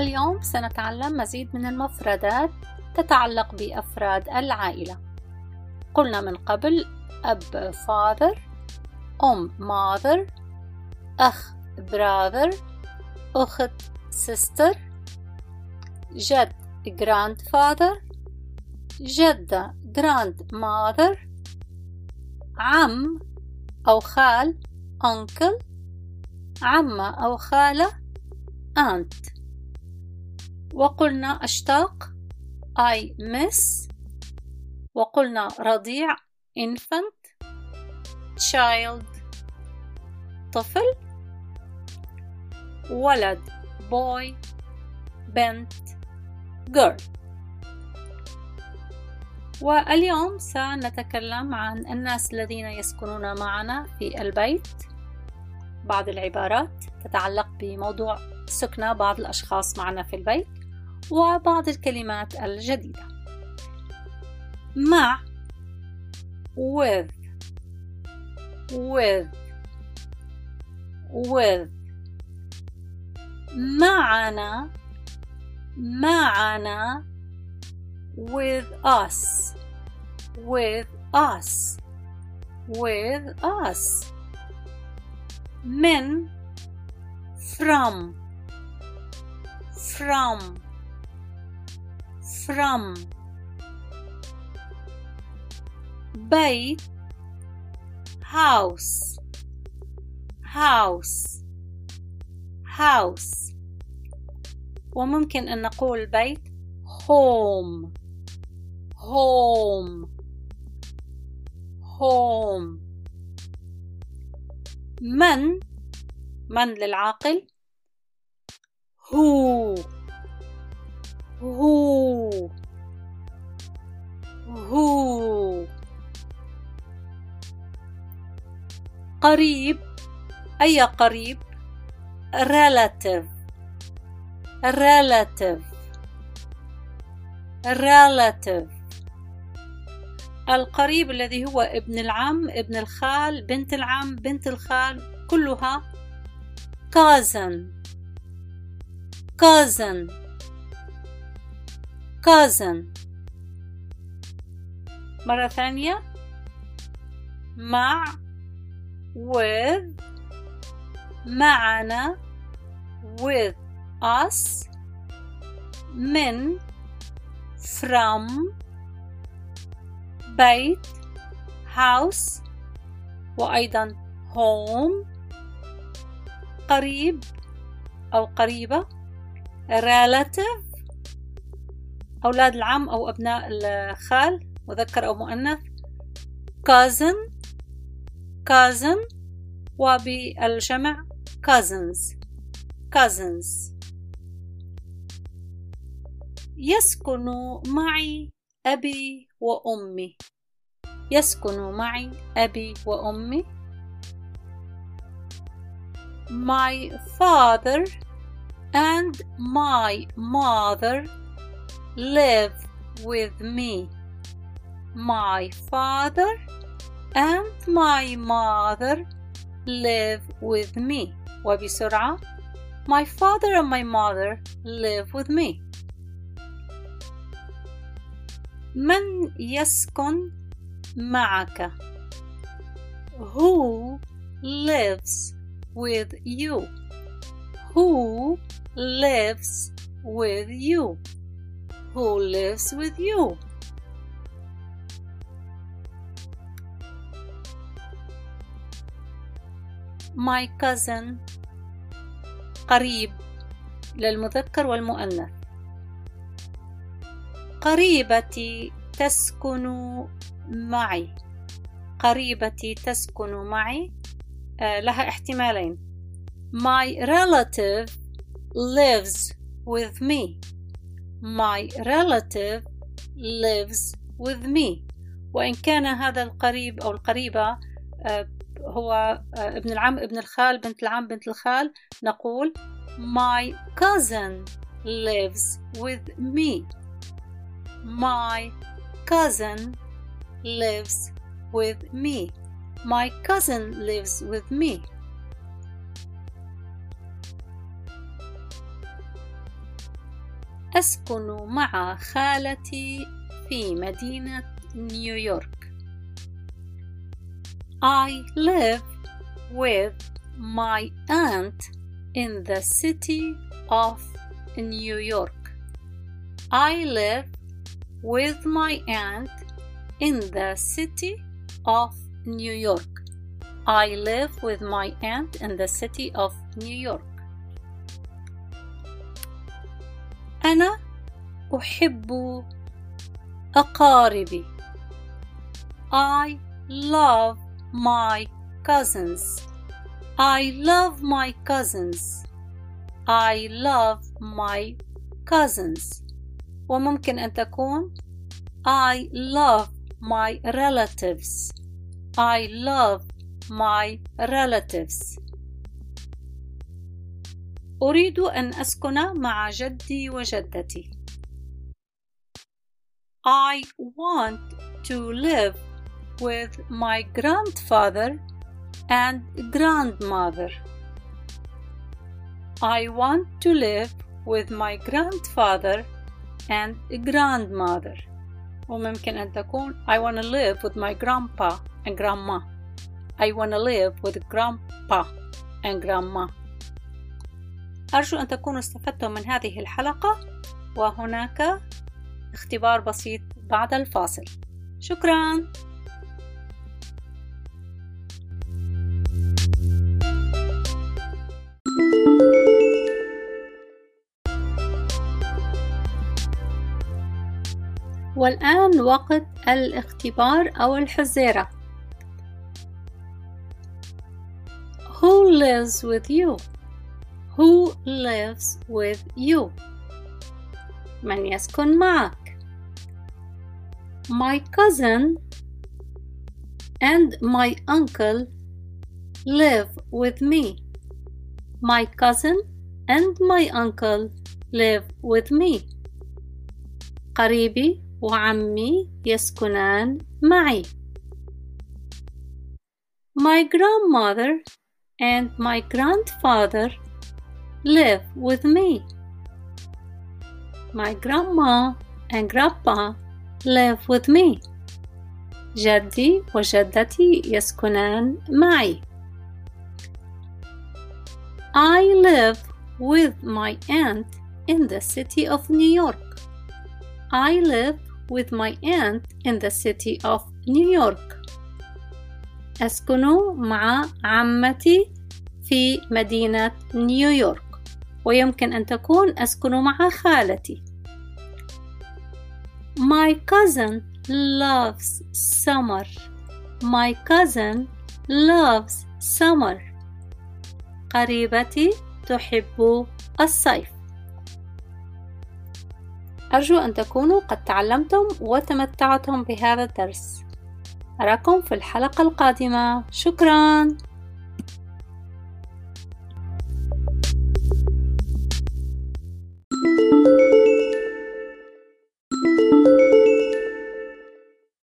اليوم سنتعلم مزيد من المفردات تتعلق بأفراد العائلة. قلنا من قبل أب father أم mother أخ brother أخت sister جد grandfather جدة grandmother عم أو خال uncle عمة أو خالة aunt. وقلنا أشتاق I miss وقلنا رضيع infant child طفل ولد boy بنت girl. واليوم سنتكلم عن الناس الذين يسكنون معنا في البيت. بعض العبارات تتعلق بموضوع سكنة بعض الأشخاص معنا في البيت. وبعض الكلمات الجديدة مع with with with معنا معنا with us with us with us من from from from بيت house house house وممكن أن نقول بيت home home home من من للعاقل هو هو هو قريب. أي قريب؟ Relative. Relative. Relative. القريب الذي هو ابن العم ابن الخال بنت العم بنت الخال كلها cousin. Cousin. Cousin مرة ثانية مع with معنا with us من from بيت house وأيضا home قريب أو قريبة relative أولاد العم أو أبناء الخال مذكر أو مؤنث. cousin cousin وبالجمع cousins cousins يسكن معي أبي وأمي. يسكن معي أبي وأمي. My father and my mother live with me. My father and my mother live with me. وبسرعة My father and my mother live with me. من يسكن معك Who lives with you Who lives with you Who lives with you. My cousin. قريب للمذكر والمؤنث. قريبتي تسكن معي. قريبتي تسكن معي. آه لها احتمالين. My relative lives with me. My relative lives with me وإن كان هذا القريب أو القريبة آه هو آه ابن العم ابن الخال بنت العم بنت الخال نقول My cousin lives with me My cousin lives with me. My cousin lives with me. أسكن مع خالتي في مدينة نيويورك. I live with my aunt in the city of New York. I live with my aunt in the city of New York. I live with my aunt in the city of New York. أنا أحب أقاربي. I love my cousins. I love my cousins. I love my cousins. وممكن أن تكون I love my relatives. I love my relatives. أريد أن أسكن مع جدي وجدتي. I want to live with my grandfather and grandmother. I want to live with my grandfather and grandmother. وممكن أن تكون I want to live with my grandpa and grandma. I want to live with grandpa and grandma. أرجو أن تكونوا استفدتم من هذه الحلقة وهناك اختبار بسيط بعد الفاصل. شكراً. والآن وقت الاختبار أو الحزيرة. Who lives with you? Who lives with you? من يسكن معك My cousin and my uncle live with me. My cousin and my uncle live with me. قريبي وعمي يسكنان معي. My grandmother and my grandfather live with me. My grandma and grandpa live with me. جدي وجدتي يسكنان معي. I live with my aunt in the city of New York. I live with my aunt in the city of New York. أسكن مع عمتي في مدينة نيويورك. ويمكن أن تكون أسكن مع خالتي. My cousin loves summer. My cousin loves summer. قريبتي تحب الصيف. أرجو أن تكونوا قد تعلمتم وتمتعتم بهذا الدرس. أراكم في الحلقة القادمة. شكراً.